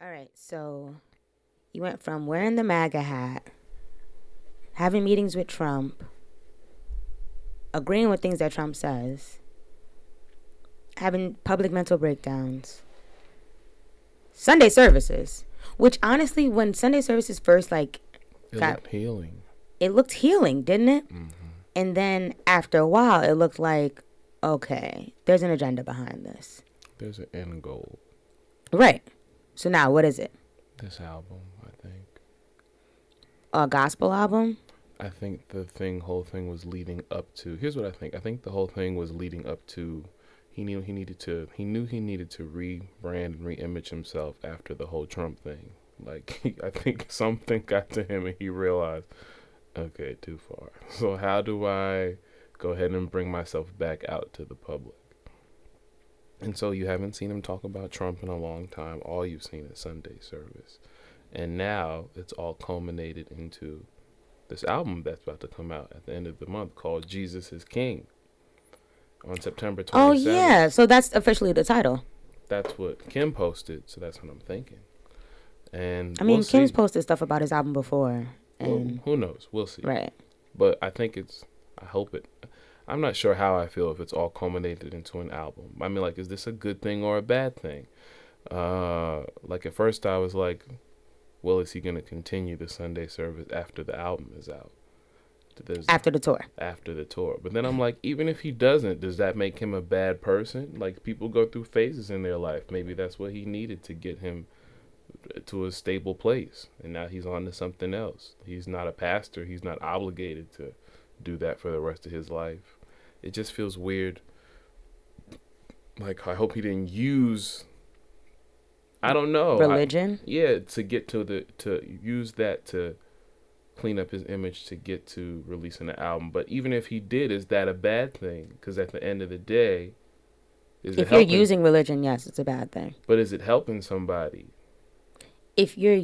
All right, so you went from wearing the MAGA hat, having meetings with Trump, agreeing with things that Trump says, having public mental breakdowns, Sunday services, which honestly, when Sunday services first like It got, healing. it looked healing, didn't it? Mm-hmm. And then after a while, it looked like, okay, there's an agenda behind this. There's an end goal. Right. So now, what is it? This album, I think. A gospel album? I think the thing, whole thing was leading up to. Here's what I think. I think the whole thing was leading up to. He knew he needed to. He knew he needed to rebrand and reimage himself after the whole Trump thing. Like he, I think something got to him and he realized, okay, too far. So how do I go ahead and bring myself back out to the public? And so you haven't seen him talk about Trump in a long time. All you've seen is Sunday service. And now it's all culminated into this album that's about to come out at the end of the month called Jesus is King on September 27th. Oh, yeah. So that's officially the title. That's what Kim posted, so that's what I'm thinking. And I mean, we'll Kim's see. posted stuff about his album before. Well, And, who knows? We'll see. right. But I think it's I hope it I'm not sure how I feel if it's all culminated into an album. I mean like is this a good thing or a bad thing? Uh like at first I was like well is he going to continue the Sunday service after the album is out? There's, After the tour. after the tour. But then I'm like, even if he doesn't, does that make him a bad person? Like people go through phases in their life. Maybe that's what he needed to get him to a stable place. And now he's on to something else. He's not a pastor. He's not obligated to do that for the rest of his life. It just feels weird. Like I hope he didn't use I don't know. I- Religion. yeah, to get to the to use that to clean up his image to get to releasing the album. But even if he did, is that a bad thing? Because at the end of the day, is it if you're using religion, yes, it's a bad thing. but is it helping somebody? If you're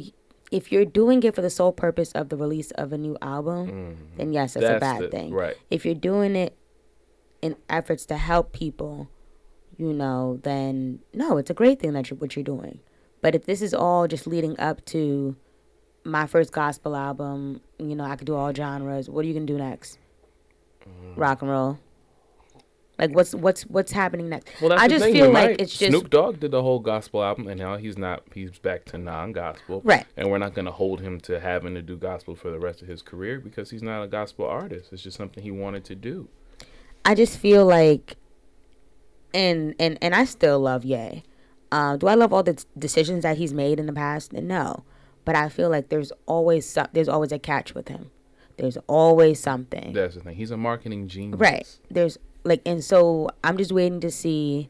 if you're doing it for the sole purpose of the release of a new album, Mhm. then yes, it's a bad the- thing. right? If you're doing it in efforts to help people, you know, then no, it's a great thing that you're what you're doing. But if this is all just leading up to my first gospel album, you know, I could do all genres. What are you gonna do next? Mm. Rock and roll. Like what's what's what's happening next? Well, that's I just feel like it's just Snoop Dogg did the whole gospel album, and now he's not. He's back to non-gospel, Right. And we're not going to hold him to having to do gospel for the rest of his career because he's not a gospel artist. It's just something he wanted to do. I just feel like, and and and I still love Ye. Uh, do I love all the decisions that he's made in the past? No, but I feel like there's always some, there's always a catch with him. There's always something. That's the thing. He's a marketing genius, Right. There's like, and so I'm just waiting to see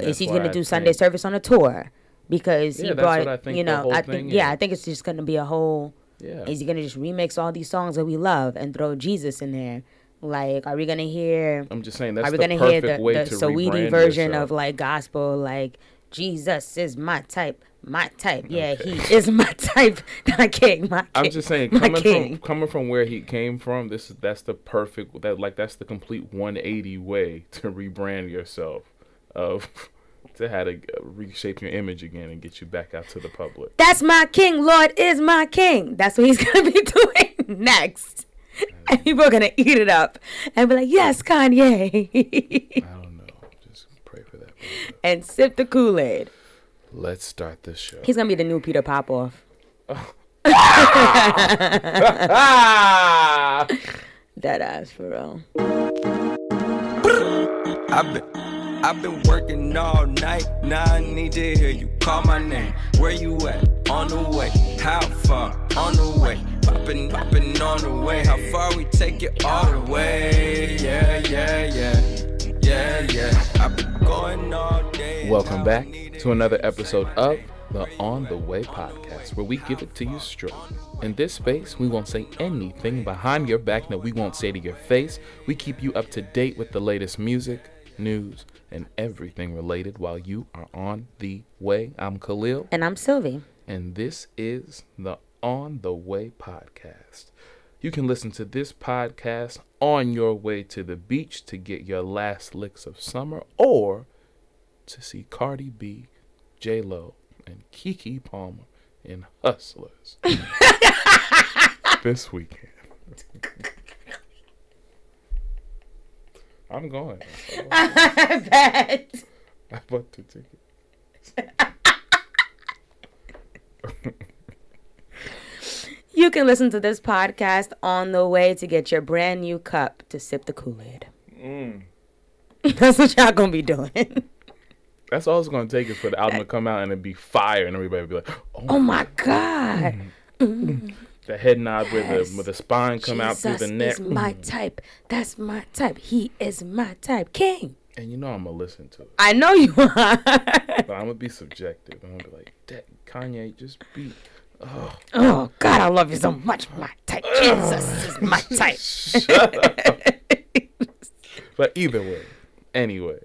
is he going to do Sunday think- service on a tour because Yeah, he that's brought what I think you the know whole I think yeah is. I think it's just going to be a whole. Yeah. Is he going to just remix all these songs that we love and throw Jesus in there? Like, are we going to hear? I'm just saying that's Are we the gonna hear the, way the to Saweetie version yourself. of like gospel, like Jesus is my type, my type. Yeah, he is my type. My king, my king. I'm just saying, coming king. from coming from where he came from, this is that's the perfect that like that's the complete 180 way to rebrand yourself, of to how to reshape your image again and get you back out to the public. That's my king. Lord is my king. That's what he's gonna be doing next. And people are gonna eat it up and be like, "Yes, Kanye," I don't know, just pray for that. brother. and sip the Kool Aid. Let's start this show. He's gonna be the new Peter Popoff. Dead ass for real. I've been, I've been working all night. Now I need to hear you call my name. Where you at? On the way. How far? On the way. Popping, popping on the way. How far we take it all the way? Yeah, yeah, yeah. Yeah, yeah. I've been going all day. Welcome back to another episode of the On the Way podcast, where we give it to you straight. In this space, we won't say anything behind your back that we won't say to your face. We keep you up to date with the latest music, news, and everything related while you are on the way. I'm Khalil, And I'm Sylvie. and this is the On the Way podcast. You can listen to this podcast on your way to the beach to get your last licks of summer or to see Cardi B, J Lo, and Keke Palmer in Hustlers this weekend. I'm going. I bet. I bought the ticket. You can listen to this podcast on the way to get your brand new cup to sip the Kool Aid. Mm. That's what y'all gonna be doing. That's all it's gonna take is for the album to come out and it be fire, and everybody be like, "Oh, Oh my God. the head nod where Yes. the where the spine come out through the neck." is my type. That's my type. He is my type. King. And you know I'm gonna listen to it, I know you are. but I'm gonna be subjective. I'm gonna be like, "That Kanye just beat." Oh, oh God, I love you so much. My type. Jesus is my type. but either way, anyway,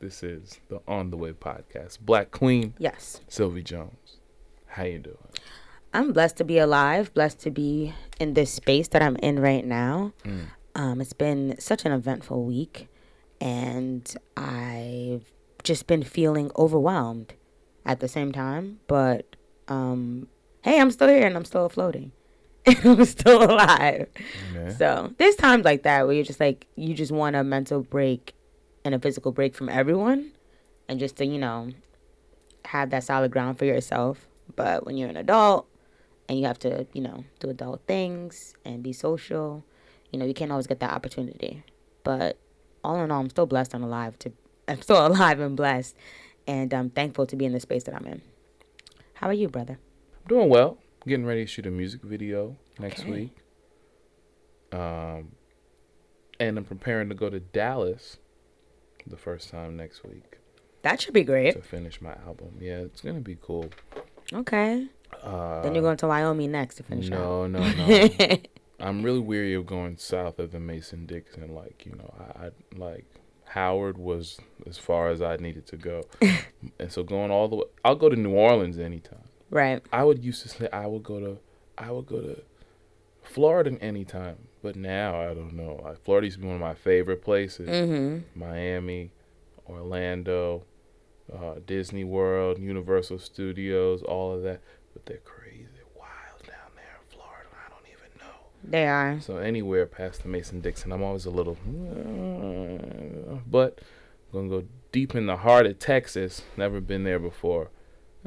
this is the On the Way podcast. Black Queen Yes. Sylvie Jones, how you doing? I'm blessed to be alive, blessed to be in this space that I'm in right now. Um, it's been such an eventful week, and I've just been feeling overwhelmed at the same time. But um, hey, I'm still here and I'm still floating. I'm still alive. Yeah. So there's times like that where you're just like you just want a mental break and a physical break from everyone, and just to you know have that solid ground for yourself. But when you're an adult and you have to you know do adult things and be social, you know you can't always get that opportunity. But all in all, I'm still blessed and alive to. I'm still alive and blessed, and I'm thankful to be in the space that I'm in. How are you, brother? Doing well. Getting ready to shoot a music video next Okay. week. Um, and I'm preparing to go to Dallas the first time next week That should be great. to finish my album. Yeah, it's gonna be cool. Okay. Uh, then you're going to Wyoming next to finish out. no, no, no. I'm really weary of going south of the Mason Dixon. Like, you know, I, I like Howard was as far as I needed to go, and so going all the way, I'll go to New Orleans anytime. Right. I would used to say I would go to, I would go to Florida anytime, but now I don't know. Like, Florida used to be one of my favorite places. Mm-hmm. Miami, Orlando, uh, Disney World, Universal Studios, all of that. But they're crazy wild down there in Florida. I don't even know. They are. So anywhere past the Mason Dixon, I'm always a little, but I'm gonna go deep in the heart of Texas. Never been there before.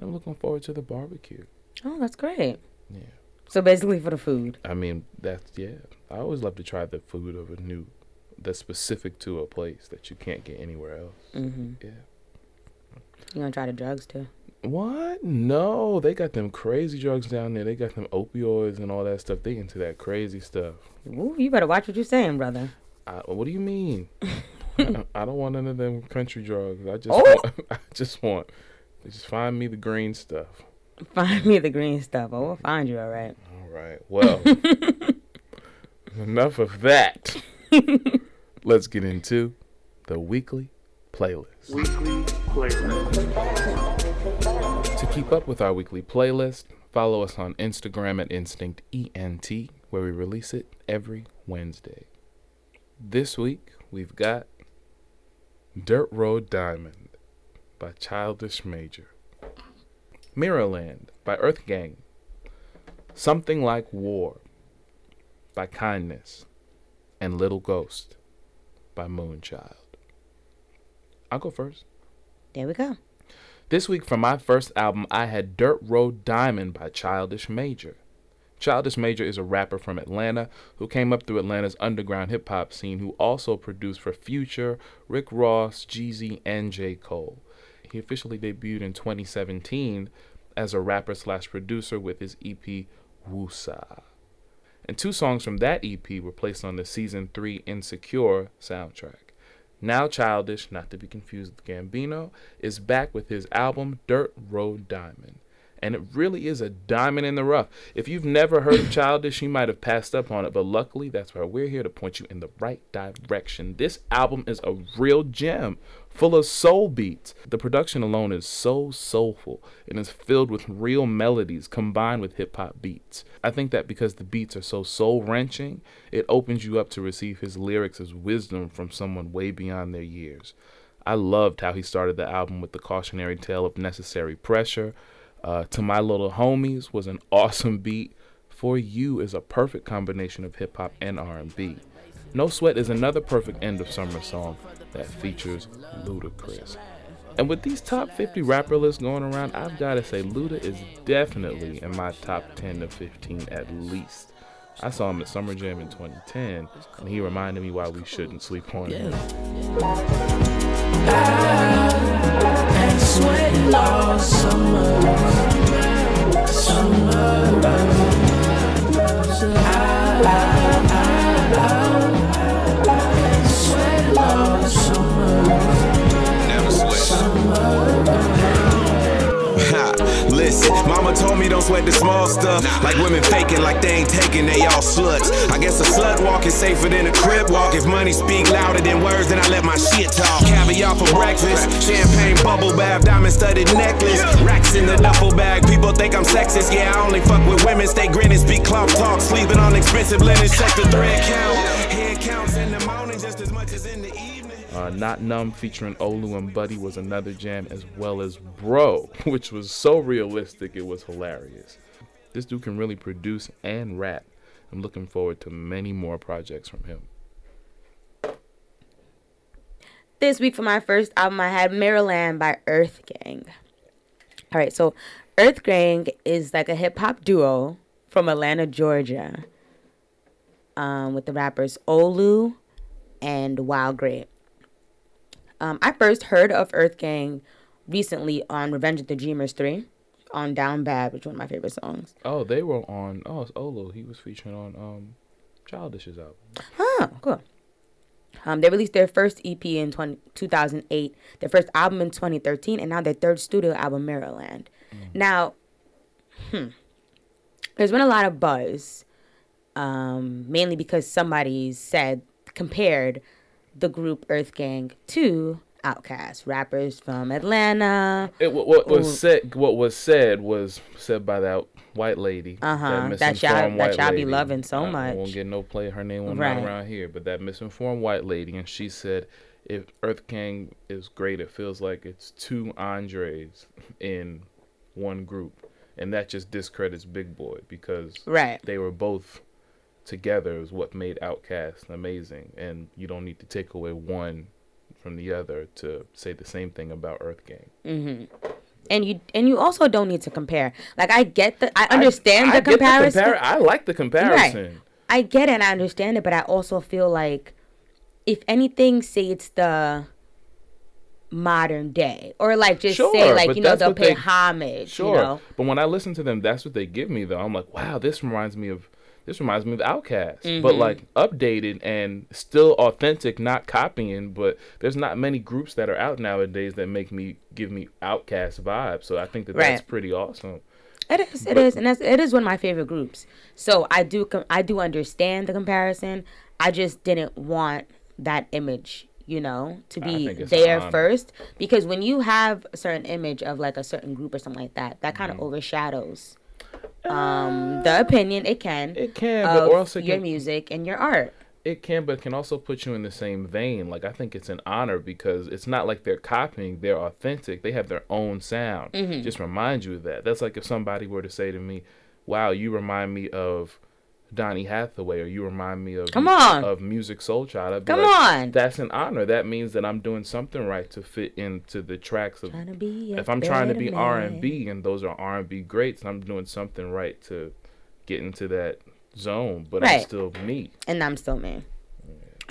I'm looking forward to the barbecue. Oh, that's great. Yeah, So basically for the food. I mean that's yeah. I always love to try the food of a new, that's specific to a place that you can't get anywhere else. Mm-hmm. Yeah. You gonna try the drugs too? What? No, they got them crazy drugs down there. They got them opioids and all that stuff. They into that crazy stuff. Ooh, you better watch what you're saying, brother. I, what do you mean? I, I don't want none of them country drugs. I just Oh. want. I just want. Just find me the green stuff. Find me the green stuff. Oh, I will find you, all right. All right. Well, enough of that. Let's get into the weekly playlist. Weekly playlist. To keep up with our weekly playlist, follow us on Instagram at Instinct ENT, where we release it every Wednesday. This week, we've got Dirt Road Diamond by Childish Major, Mirrorland by Earthgang. Something Like War by Kindness, and Little Ghost by Moonchild. I'll go first. There we go. This week, for my first album, I had Dirt Road Diamond by Childish Major. Childish Major is a rapper from Atlanta who came up through Atlanta's underground hip hop scene, who also produced for Future, Rick Ross, Jeezy, and J. Cole. He officially debuted in 2017 as a rapper slash producer with his EP Woosa. And two songs from that EP were placed on the season 3 Insecure soundtrack. Now Childish, not to be confused with Gambino, is back with his album Dirt Road Diamond. And it really is a diamond in the rough. If you've never heard of Childish, you might have passed up on it, but luckily that's why we're here to point you in the right direction. This album is a real gem, full of soul beats. The production alone is so soulful and is filled with real melodies combined with hip hop beats. I think that because the beats are so soul wrenching, it opens you up to receive his lyrics as wisdom from someone way beyond their years. I loved how he started the album with the cautionary tale of necessary pressure, Uh, to my little homies was an awesome beat. For you is a perfect combination of hip hop and R&B. No Sweat is another perfect end of summer song that features Ludacris. And with these top 50 rapper lists going around, I've got to say Luda is definitely in my top 10 to 15 at least. I saw him at Summer Jam in 2010, and he reminded me why we shouldn't sleep on him. sweating Listen, mama told me don't sweat the small stuff. Like women faking like they ain't taking, they all sluts. I guess a slut walk is safer than a crib walk. If money speak louder than words, then I let my shit talk. Caviar for breakfast, champagne bubble bath, diamond studded necklace. Racks in the duffel bag, people think I'm sexist. Yeah, I only fuck with women, stay grinning, speak cloth talk. Sleeping on expensive linen, check the thread count. Head counts in the morning just as much as in the evening. Uh, Not Numb featuring Olu and Buddy was another jam, as well as Bro, which was so realistic it was hilarious. This dude can really produce and rap. I'm looking forward to many more projects from him. This week for my first album, I had Mirrorland by Earth Gang. All right, so Earth Gang is like a hip hop duo from Atlanta, Georgia, um, with the rappers Olu and WowGr8. Um, I first heard of Earth Gang recently on Revenge of the Dreamers 3 on Down Bad, which is one of my favorite songs. Oh, they were on. Oh, it's Olu. He was featuring on um, Childish's album. Oh, cool. Um, they released their first EP in 20, 2008, their first album in 2013, and now their third studio album, Mirrorland. Now, hmm, there's been a lot of buzz, um, mainly because somebody said, compared the group Earth Gang to Outkast, rappers from Atlanta. It, what, what was said, what was said, was said by that white lady. Uh-huh, that that y'all- that y'all be loving so I- I much. won't get no play. Her name will Right. around here, but that misinformed white lady, and she said, if Earth Gang is great, it feels like it's two Andres in one group, and that just discredits Big Boi because Right. they were both together is what made Outkast amazing, and you don't need to take away one from the other to say the same thing about Earth Gang. Mm-hmm. And you and you also don't need to compare. Like I get the I understand I, I the comparison. compar- I like the comparison. Right. I get it and I understand it, but I also feel like if anything, say it's the modern day. Or like just say like, you know, they'll pay they- homage. Sure, You know? but when I listen to them, that's what they give me. Though I'm like, wow, this reminds me of this reminds me of Outkast, Mm-hmm. but like updated and still authentic, not copying. But there's not many groups that are out nowadays that make me give me Outkast vibes. So I think that that's pretty awesome. It is, it is, and that's it is one of my favorite groups. So I do, com- I do understand the comparison. I just didn't want that image, you know, to be think it's an there first because when you have a certain image of like a certain group or something like that, that kind of Mm-hmm. overshadows um the opinion. It can, It can, but else your can, music and your art. it can, but it can also put you in the same vein. Like I think it's an honor because it's not like they're copying; they're authentic. They have their own sound. Mm-hmm. Just remind you of that. That's like if somebody were to say to me, "Wow, you remind me of." Donny Hathaway, or you remind me of Come on. of Musiq Soulchild. I'd be Come like, on. that's an honor. That means that I'm doing something right to fit into the tracks of. Trying to be If I'm trying to be R and B and those are R and B greats, I'm doing something right to get into that zone. But I'm still me. and I'm still me.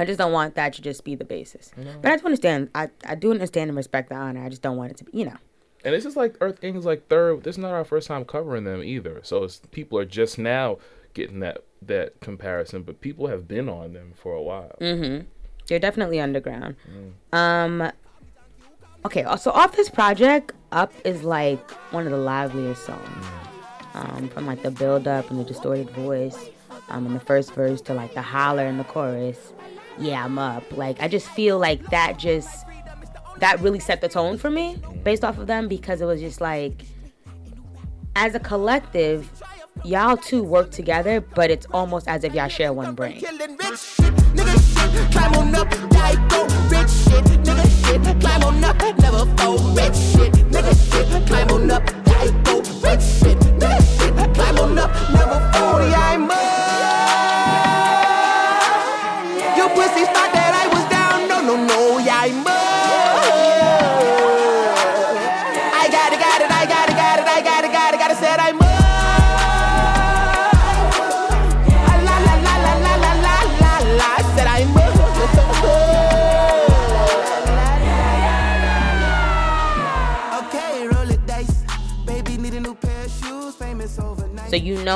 I just don't want that to just be the basis. But I do understand. I, I do understand and respect the honor. I just don't want it to be, you know. And this is like Earth Gang's like third. This is not our first time covering them either. So it's, people are just now getting that that comparison, but people have been on them for a while. They're definitely underground. Um. Okay, so off this project, "Up" is like one of the liveliest songs. Um, from like the build up and the distorted voice, um, in the first verse to like the holler in the chorus. Yeah, I'm up. Like I just feel like that just that really set the tone for me based off of them because it was just like as a collective, y'all two work together, but it's almost as if y'all share one brain. Climb on up, die go rich shit, nigga shit, climb on up, never fall rich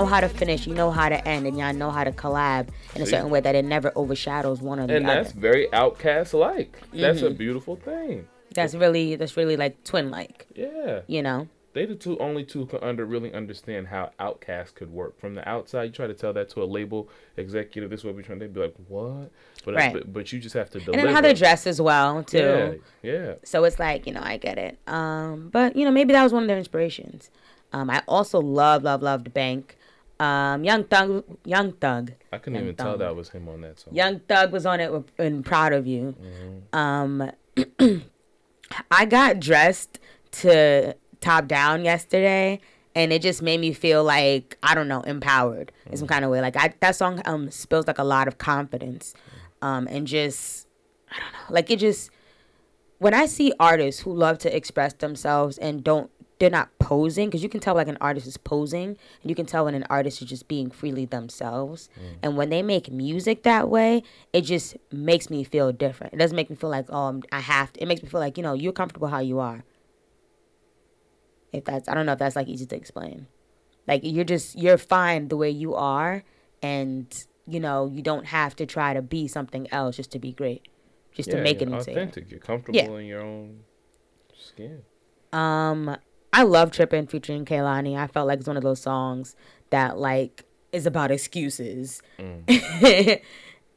know how to finish, you know how to end, and y'all know how to collab in a See? certain way that it never overshadows one the And other. that's very Outkast like. That's Mm-hmm. a beautiful thing. That's really that's really like twin like, Yeah. you know. They the two only two can under really understand how Outkast could work. From the outside, you try to tell that to a label executive, this is what we're trying. They'd be like, "What?" But Right. but, but you just have to deliver. And then how they dress as well Yeah, too. yeah. So it's like, you know, I get it. Um, but you know, maybe that was one of their inspirations. Um, I also love, love, loved Bank. Um, Young Thug, Young Thug, I couldn't Young even tell that was him on that song. Young Thug was on it with, and proud of you. Mm-hmm. Um, I got dressed to top down yesterday, and it just made me feel like I don't know, empowered in Mm. some kind of way. Like I, that song um spills like a lot of confidence, um, and just I don't know, like it just when I see artists who love to express themselves and don't they're not posing because you can tell like an artist is posing and you can tell when an artist is just being freely themselves. And when they make music that way it just makes me feel different. It doesn't make me feel like oh I'm- i have to it makes me feel like you know you're comfortable how you are. If that's i don't know if that's like easy to explain. Like you're just you're fine the way you are and you know you don't have to try to be something else just to be great just yeah, to make it insane authentic. You're comfortable in your own skin. Um, I love Trippin' featuring Kehlani. I felt like it's one of those songs that like is about excuses.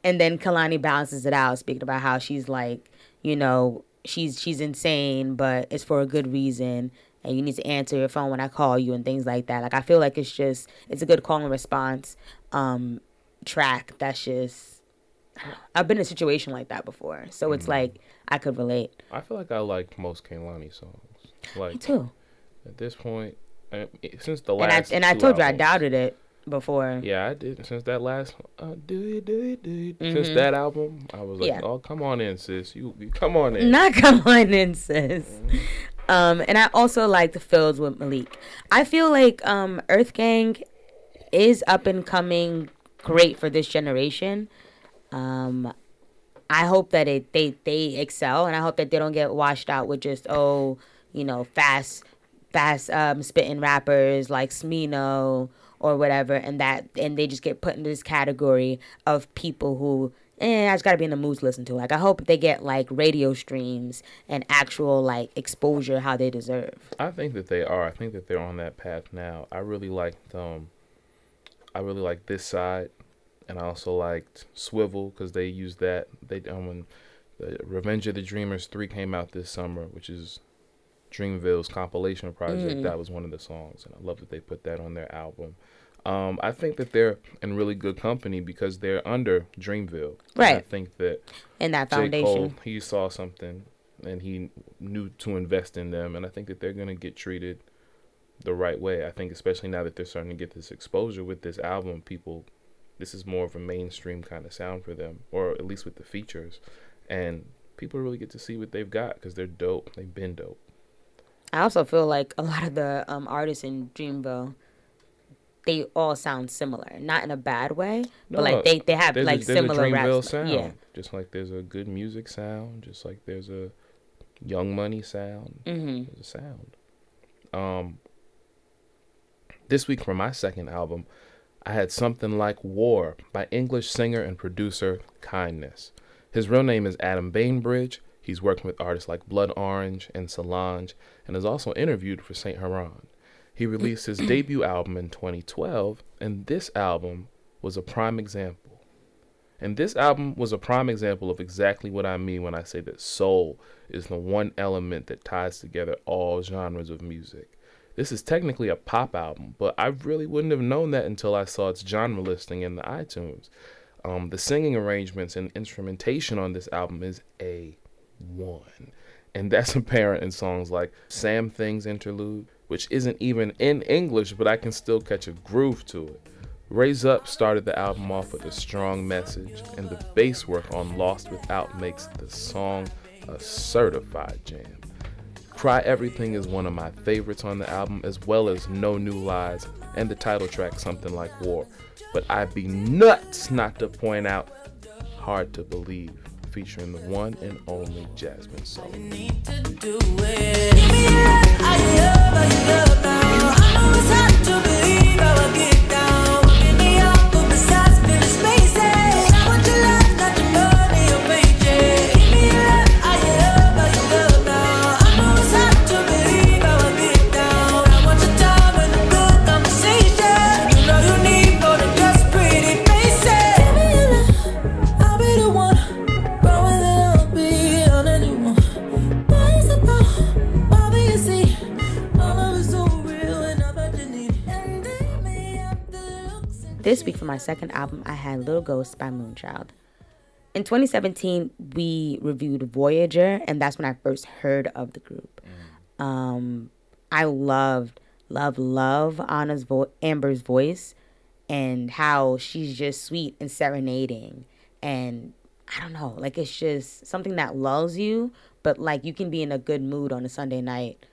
and then Kehlani balances it out, speaking about how she's like, you know, she's she's insane, but it's for a good reason. And you need to answer your phone when I call you and things like that. Like I feel like it's just it's a good call and response um track that's just I don't know. I've been in a situation like that before. So it's like I could relate. I feel like I like most Kehlani songs. Me Like too. At this point, since the And I last and I told you I doubted it before. Yeah, I did. Since that last, uh, do it, do it, do it. Since that album, I was like, Mm-hmm. Yeah. oh, come on in, sis. You, you come on in. Not come on in, sis. Um, and I also like the fills with Malik. I feel like um, Earth Gang is up and coming great for this generation. Um, I hope that it they they excel, and I hope that they don't get washed out with just oh you know fast fast um, spitting rappers like Smino or whatever, and that and they just get put into this category of people who eh, I just gotta be in the mood to listen to. Like I hope they get like radio streams and actual like exposure how they deserve. I think that they are. I think that they're on that path now. I really liked um, I really like this side, and I also liked Swivel because they used that. They um, when the Revenge of the Dreamers three came out this summer, which is Dreamville's compilation project. That was one of the songs, and I love that they put that on their album. Um, I think that they're in really good company because they're under Dreamville. And I think that In that foundation. Cole, he saw something and he knew to invest in them, and I think that they're gonna get treated the right way. I think especially now that they're starting to get this exposure with this album, people, this is more of a mainstream kind of sound for them, or at least with the features, and people really get to see what they've got because they're dope. They've been dope. I also feel like a lot of the um, artists in Dreamville, they all sound similar. Not in a bad way, but No, like they, they have like a, there's similar a Dreamville raps. sound. Yeah. Just like there's a good music sound, just like there's a Young Money sound. hmm There's a sound. Um, this week for my second album, I had something like War by English singer and producer Kindness. His real name is Adam Bainbridge. He's working with artists like Blood Orange and Solange and has also interviewed for St. Heron. He released his debut album in 2012, and this album was a prime example. And this album was a prime example of exactly what I mean when I say that soul is the one element that ties together all genres of music. This is technically a pop album, but I really wouldn't have known that until I saw its genre listing in the iTunes. Um, the singing arrangements and instrumentation on this album is a one. And that's apparent in songs like Sam Things Interlude, which isn't even in English, but I can still catch a groove to it. Raise Up started the album off with a strong message, and the bass work on Lost Without makes the song a certified jam. Cry Everything is one of my favorites on the album, as well as No New Lies and the title track Something Like War. But I'd be nuts not to point out Hard to Believe, featuring the one and only Jazmine Sullivan. My second album, I had Little Ghost by Moonchild. In 2017, we reviewed Voyager, and that's when I first heard of the group. Um, I loved, love, love Anna's vo- Amber's voice, and how she's just sweet and serenading, and I don't know, like it's just something that lulls you, but like you can be in a good mood on a Sunday night,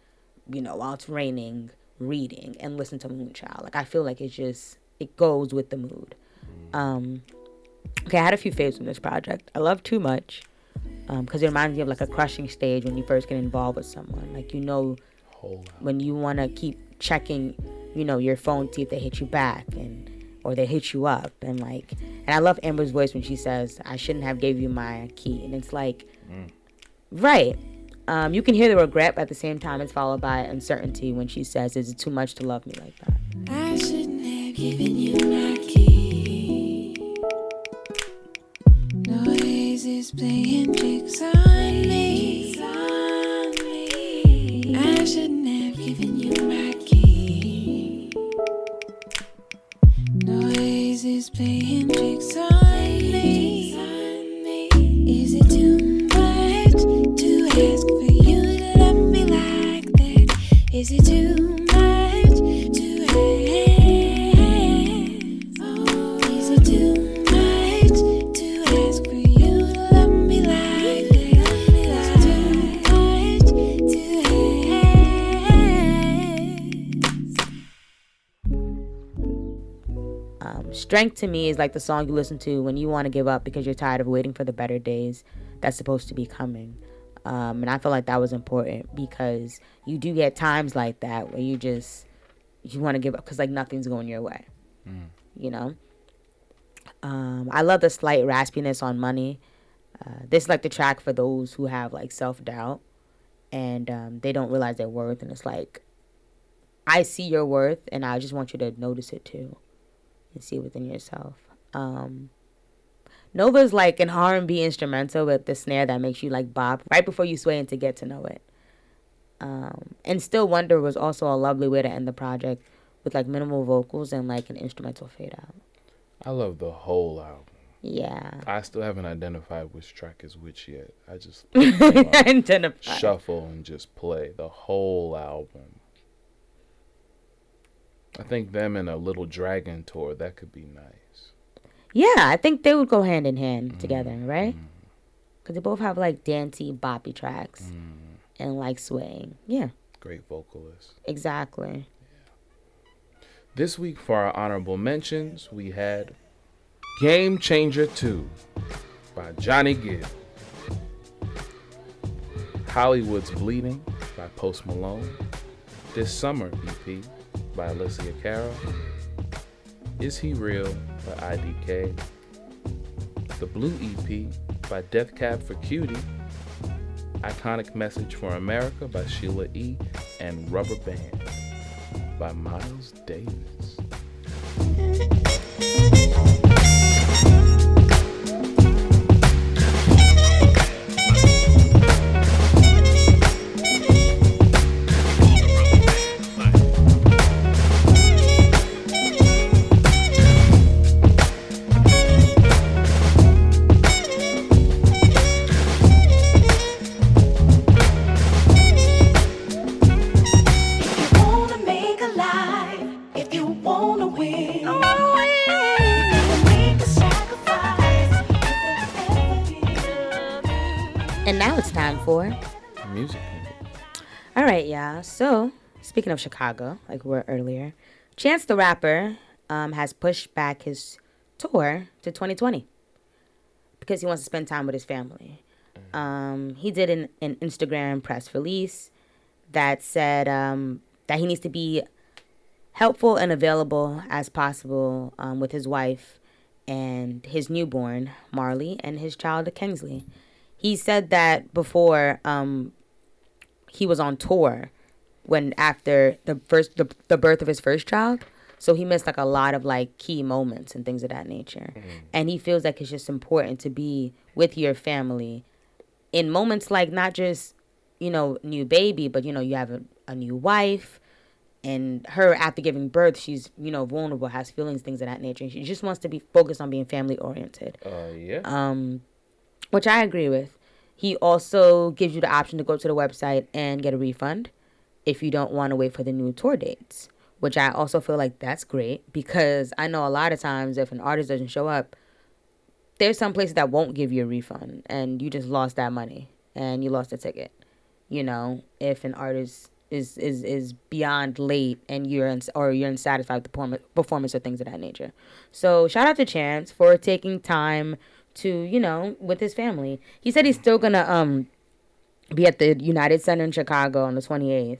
you know, while it's raining, reading and listen to Moonchild. Like I feel like it's just it goes with the mood. Um, okay, I had a few faves from this project. I love Too Much because it reminds me of like a crushing stage when you first get involved with someone. Like you know when you want to keep checking, you know, your phone to see if they hit you back and or they hit you up and like and I love Amber's voice when she says, "I shouldn't have gave you my key," and it's like, right. Um, you can hear the regret, but at the same time, it's followed by uncertainty when she says, "Is it too much to love me like that?" Given you my key. Noise is playing tricks on me. I shouldn't have given you my key. Noise is playing tricks on me. Is it too much to ask for you to love me like that? Is it too Strength to me is like the song you listen to when you want to give up because you're tired of waiting for the better days that's supposed to be coming. Um, and I feel like that was important because you do get times like that where you just you want to give up because like nothing's going your way. You know. Um, I love the slight raspiness on money. Uh, this is like the track for those who have like self doubt and um, they don't realize their worth, and it's like I see your worth, and I just want you to notice it too and see within yourself. Um, Nova's like an R and B instrumental with the snare that makes you like bop right before you sway and to get to know it. Um, and Still Wonder was also a lovely way to end the project with like minimal vocals and like an instrumental fade out. I love the whole album. Yeah. I still haven't identified which track is which yet. I just Identify. shuffle and just play the whole album. I think them and a little dragon tour that could be nice. Yeah, I think they would go hand in hand mm-hmm. together, right? Mm-hmm. Because they both have like dancey, boppy tracks mm-hmm. and like swaying. Yeah, Great vocalist. exactly. This week for our honorable mentions, we had Game Changer 2 by Johnny Gill. Hollywood's Bleeding by Post Malone. This Summer EP by Alessia Cara, Is He Real by IDK. The Blue EP by Death Cab for Cutie. Iconic Message for America by Sheila E. And Rubber Band by Miles Davis. Speaking of Chicago, like we were earlier, Chance the Rapper um, has pushed back his tour to 2020 because he wants to spend time with his family. Um, he did an, an Instagram press release that said um, that he needs to be helpful and available as possible um, with his wife and his newborn, Marli, and his child, Kensli. He said that before um, he was on tour when after the first the, the birth of his first child. So he missed like a lot of like key moments and things of that nature. And he feels like it's just important to be with your family in moments like not just you know new baby but you know you have a, a new wife. And her after giving birth she's you know vulnerable has feelings things of that nature. And she just wants to be focused on being family oriented. Uh, yeah. um, which I agree with. He also gives you the option to go to the website and get a refund if you don't want to wait for the new tour dates, which I also feel like that's great because I know a lot of times if an artist doesn't show up, there's some places that won't give you a refund and you just lost that money and you lost the ticket. You know, if an artist is is is beyond late and you're ins- or you're unsatisfied with the perform- performance or things of that nature. So shout out to Chance for taking time to you know with his family. He said he's still gonna um be at the United Center in Chicago on the 28th,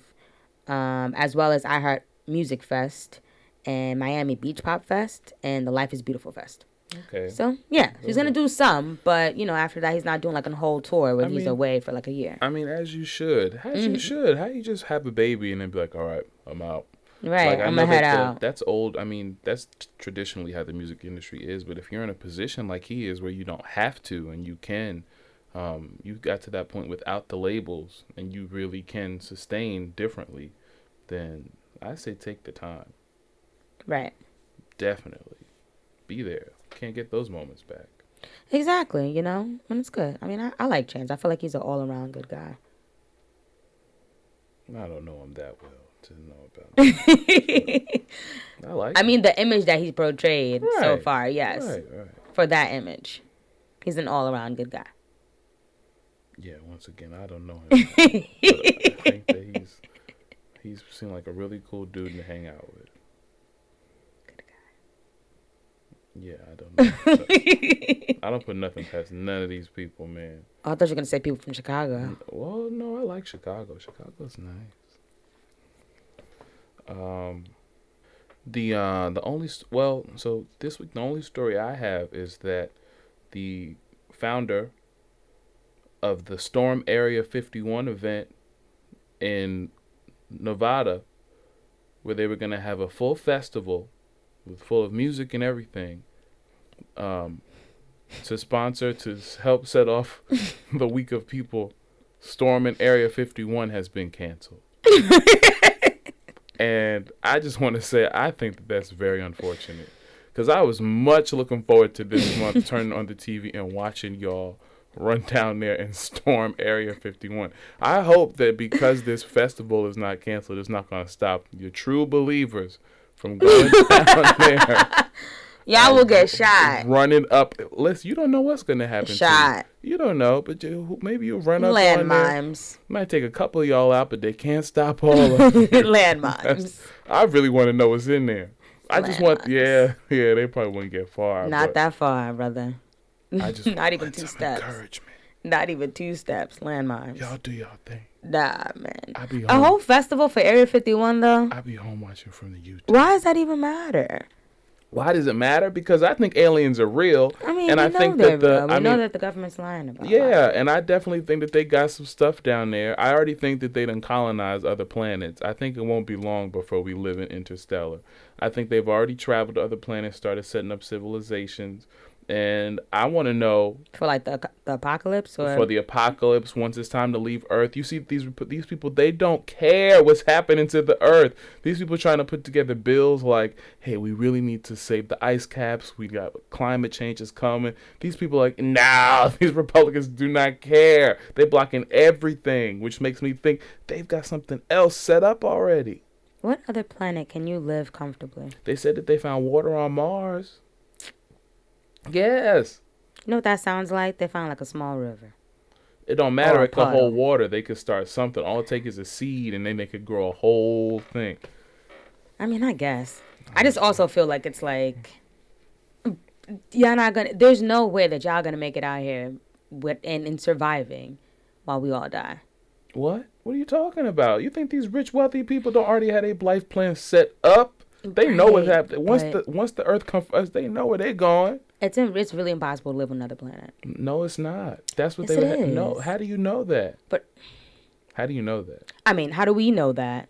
um, as well as iHeart Music Fest and Miami Beach Pop Fest and the Life is Beautiful Fest. Okay. So yeah, he's gonna do some, but you know after that he's not doing like a whole tour where I he's mean- away for like a year. I mean, as you should. As Mm-hmm. you should. How you just have a baby and then be like, all right, I'm out. Right, Like, I'm gonna head that out. That's old. I mean, that's t- traditionally how the music industry is. But if you're in a position like he is, where you don't have to and you can, um, you got to that point without the labels, and you really can sustain differently, then I say take the time. Right. Definitely, be there. Can't get those moments back. Exactly, you know, and it's good. I mean, I, I like Chance. I feel like he's an all around good guy. I don't know him that well to know about. Him. I like. I mean, the image that he's portrayed so far, yes, Right, right. for that image, he's an all around good guy. Yeah, once again, I don't know him. I think that he's he's seemed like a really cool dude to hang out with. Good guy. Yeah, I don't know. I don't put nothing past none of these people, man. Oh, I thought you were gonna say people from Chicago. Well, no, I like Chicago. Chicago's nice. Um, the uh, the only well, so this week the only story I have is that the founder of the Storm Area 51 event in Nevada, where they were gonna have a full festival with full of music and everything, um, to sponsor to help set off the week of people storming Area 51 has been canceled. and I just want to say I think that that's very unfortunate because I was much looking forward to this month turning on the TV and watching y'all run down there and storm Area 51. I hope that because this festival is not canceled, it's not going to stop your true believers from going down there Y'all will get shot. running up. Listen, you don't know what's gonna happen. Shot. To you. you don't know, but you, maybe you'll run up. Landmines. Might take a couple of y'all out, but they can't stop all of them. Landmines. I really want to know what's in there. I just want, yeah, yeah. They probably wouldn't get far. Not that far, brother. I just Not even two steps. Encouragement. Not even two steps. Landmines. Y'all do y'all thing. Nah, man. I be A whole festival for Area 51, though? I be home watching from the YouTube. Why does that even matter? Why does it matter? Because I think aliens are real, I mean, and we I know think that the real. We I know mean, that the government's lying about Yeah, it. and I definitely think that they got some stuff down there. I already think that they done colonized other planets. I think it won't be long before we live in interstellar. I think they've already traveled to other planets, started setting up civilizations, and I want to know For like the, the apocalypse or for the apocalypse once it's time to leave Earth. You see these these people, they don't care what's happening to the Earth. These people trying to put together bills like, "Hey, we really need to save the ice caps. We got climate change is coming." These people are like, "Nah, these Republicans do not care. They blocking everything," which makes me think they've got something else set up already. what other planet can you live comfortably? They said that they found water on Mars. Yes. You know what that sounds like? They found like a small river. It don't matter. Or a It could hold water. They could start something. All it takes is a seed, and then they could grow a whole thing. I mean, I guess. I just also feel like it's like y'all not gonna. There's no way that y'all gonna make it out here with and, and surviving while we all die. What? What are you talking about? You think these rich, wealthy people don't already have a life plan set up? They know what's Right, happening. Once but- the once the Earth comes they know where they're going. It's in, it's really impossible to live on another planet. No, it's not. That's what Yes, they would ha- know. How do you know that? But How do you know that? I mean, how do we know that?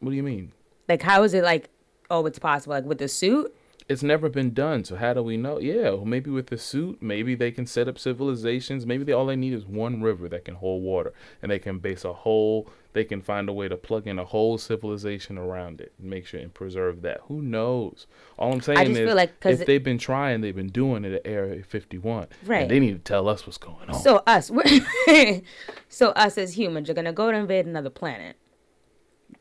What do you mean? Like, how is it like? Oh, it's possible. Like with the suit. It's never been done. So how do we know? Yeah, well, maybe with the suit, maybe they can set up civilizations. Maybe they, all they need is one river that can hold water, and they can base a whole. They can find a way to plug in a whole civilization around it, and make sure and preserve that. Who knows? All I'm saying is, like if it- they've been trying, they've been doing it at Area 51. Right. And they need to tell us what's going on. So us, so us as humans you're gonna go to invade another planet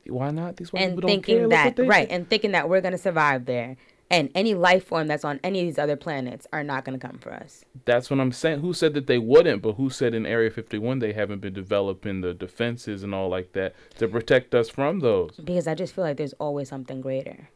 Why not? These white and people don't care. thinking that right and thinking that we're gonna survive there, and any life form that's on any of these other planets are not gonna come for us. That's what I'm saying. Who said that they wouldn't? But who said in Area 51 they haven't been developing the defenses and all like that to protect us from those? Because I just feel like there's always something greater.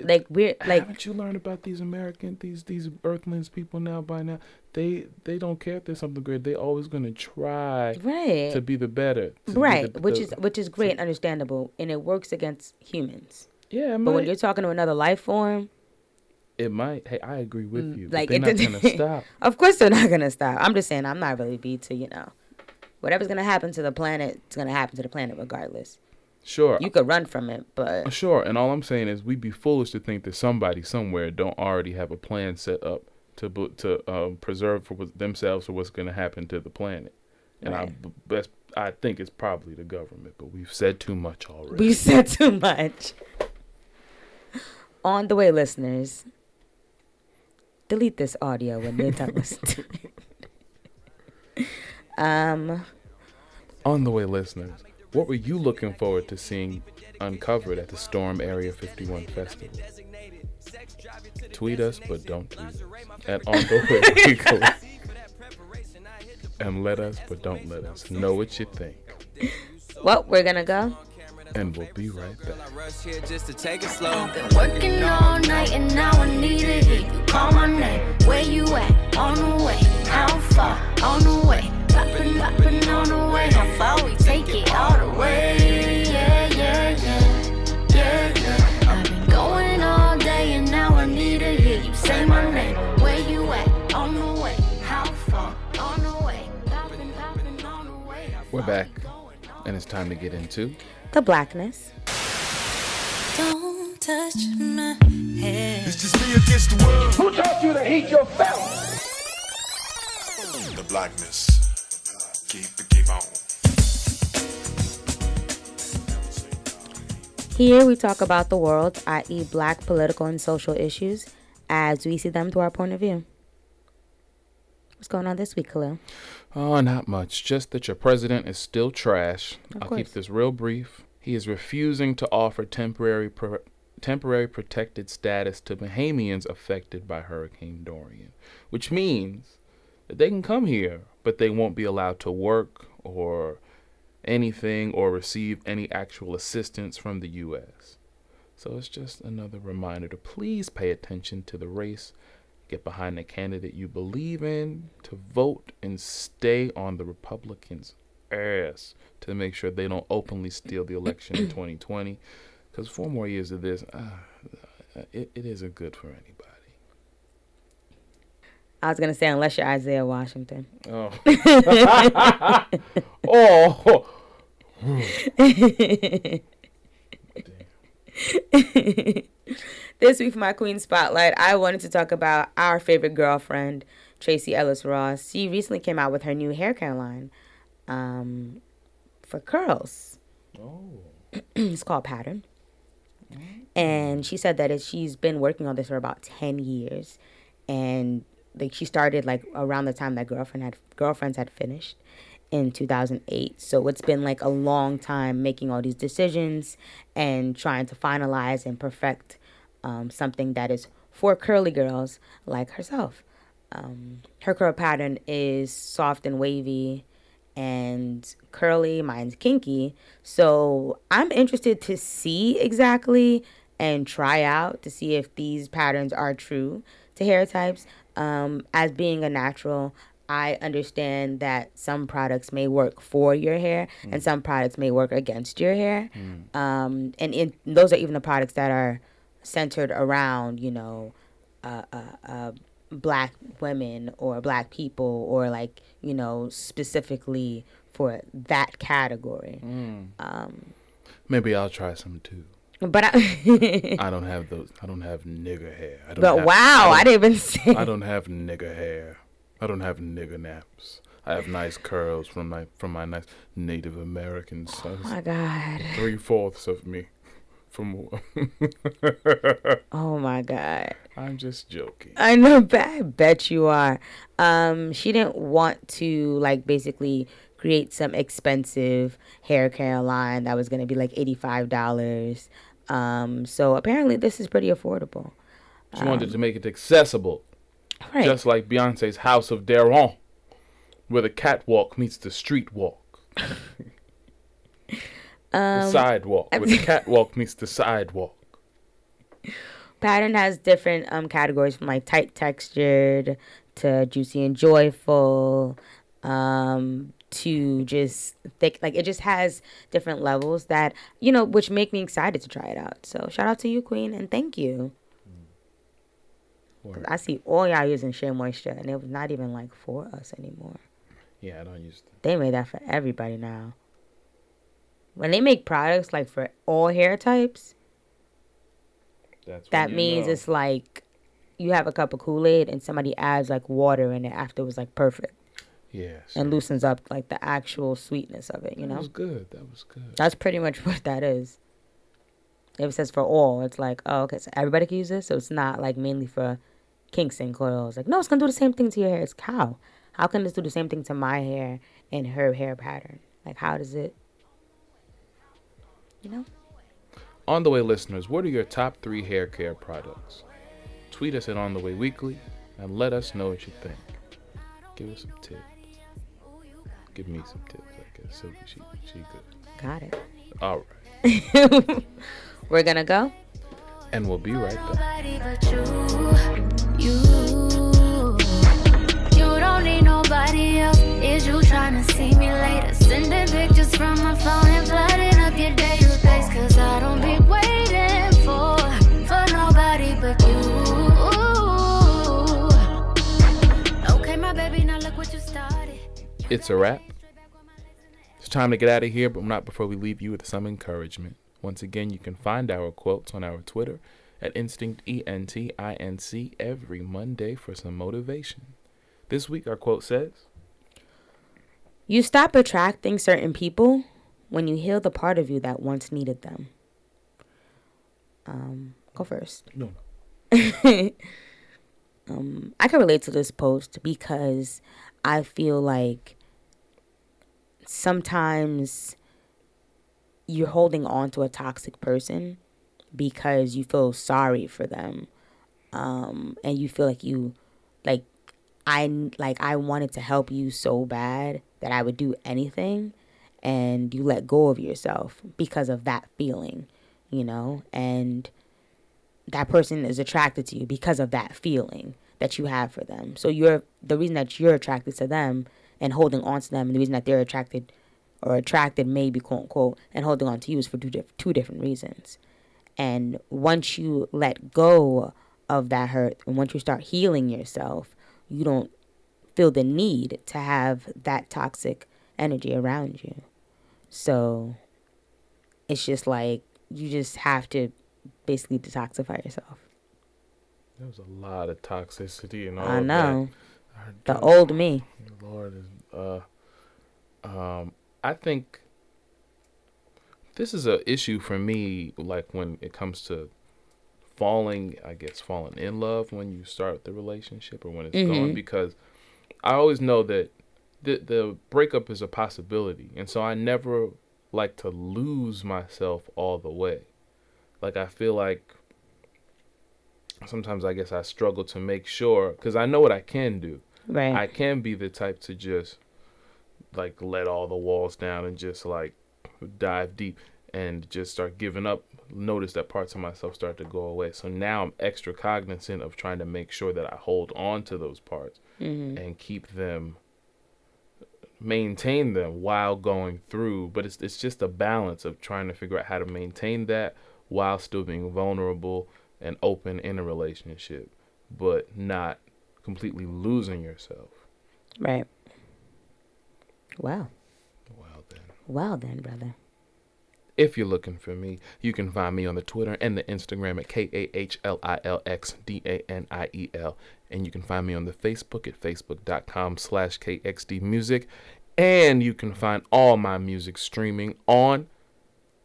Like we're like Haven't you learned about these American, these these Earthlings people now? By now, they they don't care if there's something great. They're always gonna try right, to be the better. to be right, the- which the- is which is great and understandable, and it works against humans. Yeah. But when you're talking to another life form, it might. Hey, I agree with you. like but they're not gonna stop. Of course, they're not gonna stop. I'm just saying, I'm not really beat to you know, whatever's gonna happen to the planet, it's gonna happen to the planet regardless. Sure, You could run from it, but Sure, and all I'm saying is we'd be foolish to think that somebody somewhere don't already have a plan set up to to um, preserve for themselves for what's going to happen to the planet. And I Right. b- best I think it's probably the government, but we've said too much already. we said too much. On the way, listeners, delete this audio when you're done listening. um, On the way, listeners, what were you looking forward to seeing uncovered at the Storm Area 51 Festival? Tweet us, but don't tweet us at On the Way. And let us, but don't let us know what you think. well, we're gonna go. And we'll be right back. I rush here just to take it slow. Been working all night and now I need to hear you call my name. Where you at? On the way. How far? On the way. Poppin', poppin' on the way. How far we take it all the way? Yeah, yeah, yeah. Yeah, yeah. I've been going all day and now I need to hear you say my name. Where you at? On the way. How far? On the way. Poppin', poppin' on the way. How We're back, and it's time to get into. The blackness. Don't touch my head. It's just me against the world. Who taught you to heat your felt? The blackness. Keep it, keep on. Here we talk about the world, i.e., black political and social issues, as we see them through our point of view. What's going on this week, Kahlil? Oh, not much. Just that your president is still trash. Of I'll course. keep this real brief. He is refusing to offer temporary pro- temporary protected status to Bahamians affected by Hurricane Dorian, which means that they can come here, but they won't be allowed to work or anything or receive any actual assistance from the U.S. So it's just another reminder to please pay attention to the race, get behind the candidate you believe in, to vote and stay on the Republicans' ass to make sure they don't openly steal the election in 2020. Because four more years of this, uh, it, it isn't good for anybody. I was gonna say unless you're Isaiah Washington. Oh. oh. This week for my Queen Spotlight, I wanted to talk about our favorite girlfriend, Tracee Ellis Ross. She recently came out with her new hair care line um, for curls. Oh. it's called Pattern. And she said that she's been working on this for about 10 years. And like she started like around the time that girlfriend had girlfriends had finished in 2008. So it's been like a long time making all these decisions and trying to finalize and perfect um, something that is for curly girls like herself. Um, her curl pattern is soft and wavy and curly. Mine's kinky. So I'm interested to see exactly and try out to see if these patterns are true to hair types. Um, as being a natural, I understand that some products may work for your hair and some products may work against your hair. Um, and in, those are even the products that are centered around, you know, uh, uh, uh, black women or black people or like, you know, specifically for that category. Um, Maybe I'll try some too. but I, I don't have those. I don't have nigger hair. I don't but have, wow, I, I, didn't even say. I don't have nigger hair. I don't have nigger naps. I have nice curls from my from my nice Native American Oh my god. Three fourths of me. From Oh my god. I'm just joking. I know, bet, I bet you are. Um, she didn't want to like basically create some expensive hair care line that was gonna be like eighty five dollars. Um, so apparently this is pretty affordable. She wanted to make it accessible, Right. just like Beyonce's House of Deréon, where the catwalk meets the street walk. Um, the sidewalk, where the catwalk meets the sidewalk. pattern has different um categories from like tight textured to juicy and joyful um to just thick like it just has different levels that you know which make me excited to try it out so shout out to you queen and thank you. Word. i see all y'all using shea moisture and it was not even like for us anymore Yeah, I don't use that. they made that for everybody now when they make products like for all hair types That's that means know. it's like you have a cup of Kool-Aid and somebody adds like water in it after it was like perfect yeah, and loosens up like the actual sweetness of it, you That know? That was good. That was good. That's pretty much what that is. If it says for all, it's like, oh, okay, so everybody can use this. So it's not like mainly for kinks and coils. Like, no, it's gonna do the same thing to your hair. It's how? How can this do the same thing to my hair and her hair pattern? Like, how does it? You know? On the way, listeners, what are your top three hair care products? Tweet us at On the Way Weekly and let us know what you think. Give us some tips. Give me some tips, I guess. So she, she good. Got it. All right, We're gonna go. and we'll be right back. Up your database. Cause I don't be waiting for, for nobody but you. Okay, my baby, now look what you started. It's a wrap. It's time to get out of here, but not before we leave you with some encouragement. Once again, you can find our quotes on our Twitter at Instinct E N T I N C every Monday for some motivation. This week, our quote says, You stop attracting certain people when you heal the part of you that once needed them. Um, go first. No, um, I can relate to this post because I feel like sometimes you're holding on to a toxic person because you feel sorry for them um and you feel like you like i like i wanted to help you so bad that i would do anything and you let go of yourself because of that feeling you know? And that person is attracted to you because of that feeling that you have for them. So you're the reason that you're attracted to them and holding on to them and the reason that they're attracted or attracted maybe quote unquote and holding on to you is for two, diff- two different reasons. And once you let go of that hurt and once you start healing yourself you don't feel the need to have that toxic energy around you so it's just like you just have to basically detoxify yourself there was a lot of toxicity and all i know that. the old me Lord is uh um I think this is a issue for me like when it comes to falling I guess falling in love when you start the relationship or when it's going Mhm. because I always know that the the breakup is a possibility and so I never like to lose myself all the way like I feel like sometimes I guess I struggle to make sure because I know what I can do. Right. I can be the type to just like let all the walls down and just like dive deep and just start giving up. Notice that parts of myself start to go away. So now I'm extra cognizant of trying to make sure that I hold on to those parts mm-hmm. and keep them maintain them while going through but it's it's just a balance of trying to figure out how to maintain that while still being vulnerable and open in a relationship but not completely losing yourself right. Wow. well then Well then, brother. If you're looking for me you can find me on the twitter and the instagram at k-a-h-l-i-l-x-d-a-n-i-e-l and you can find me on the facebook at facebook.com slash kxdmusic and you can find all my music streaming on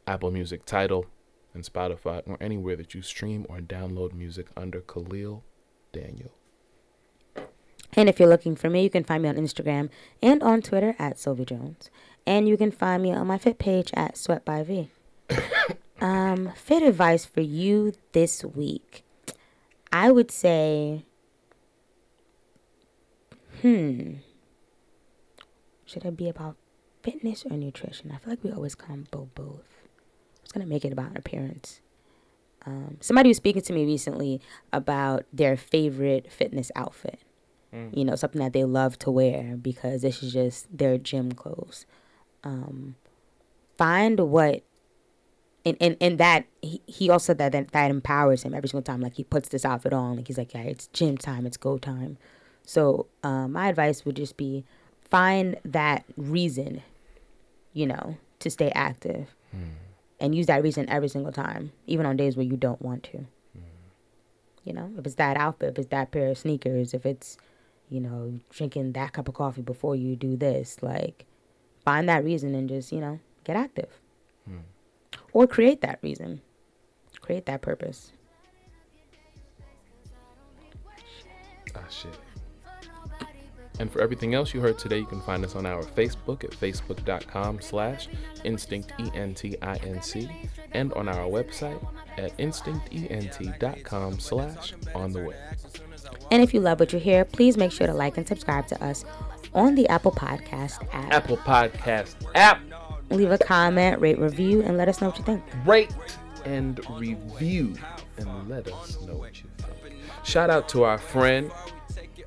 apple music Tidal and spotify or anywhere that you stream or download music under kahlil daniel. And if you're looking for me, you can find me on Instagram and on Twitter at Sylvie Jones. And you can find me on my fit page at Sweat by V. um, fit advice for you this week. I would say, hmm, should it be about fitness or nutrition? I feel like we always combo both. I was gonna make it about appearance. Um, somebody was speaking to me recently about their favorite fitness outfit you know, something that they love to wear because this is just their gym clothes. Um, find what, and, and, and that, he, he also that, that that empowers him every single time. Like he puts this outfit on, like he's like, yeah, it's gym time, it's go time. So um, my advice would just be find that reason, you know, to stay active and use that reason every single time, even on days where you don't want to. You know, if it's that outfit, if it's that pair of sneakers, if it's, you know, drinking that cup of coffee before you do this, like, find that reason and just, you know, get active. Or create that reason, create that purpose. Ah, shit. And for everything else you heard today, you can find us on our Facebook at facebook.com slash instinct, E-N-T-I-N-C, and on our website at instinctent.com slash on the way. And if you love what you hear, please make sure to like and subscribe to us on the Apple Podcast app. Apple Podcast app, Leave a comment, rate, review, and let us know what you think. rate and review, and let us know what you think. Shout out to our friend,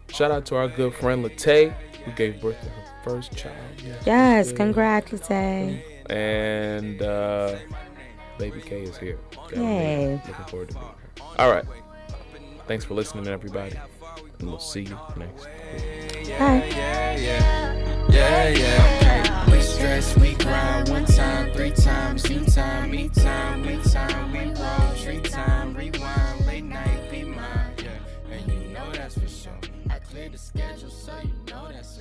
shout out to our good friend Latay, who gave birth to her first child. Yes, yesterday. congratulations. And uh, Baby K is here. Yay. Looking forward to meeting her. All right. Thanks for listening, everybody and we'll see you next. Stress, we grind one time, three times, time, me time, we time, we roll, time, rewind, late night, be mine. Yeah, and you know that's for sure. I cleared the schedule, so you know that's.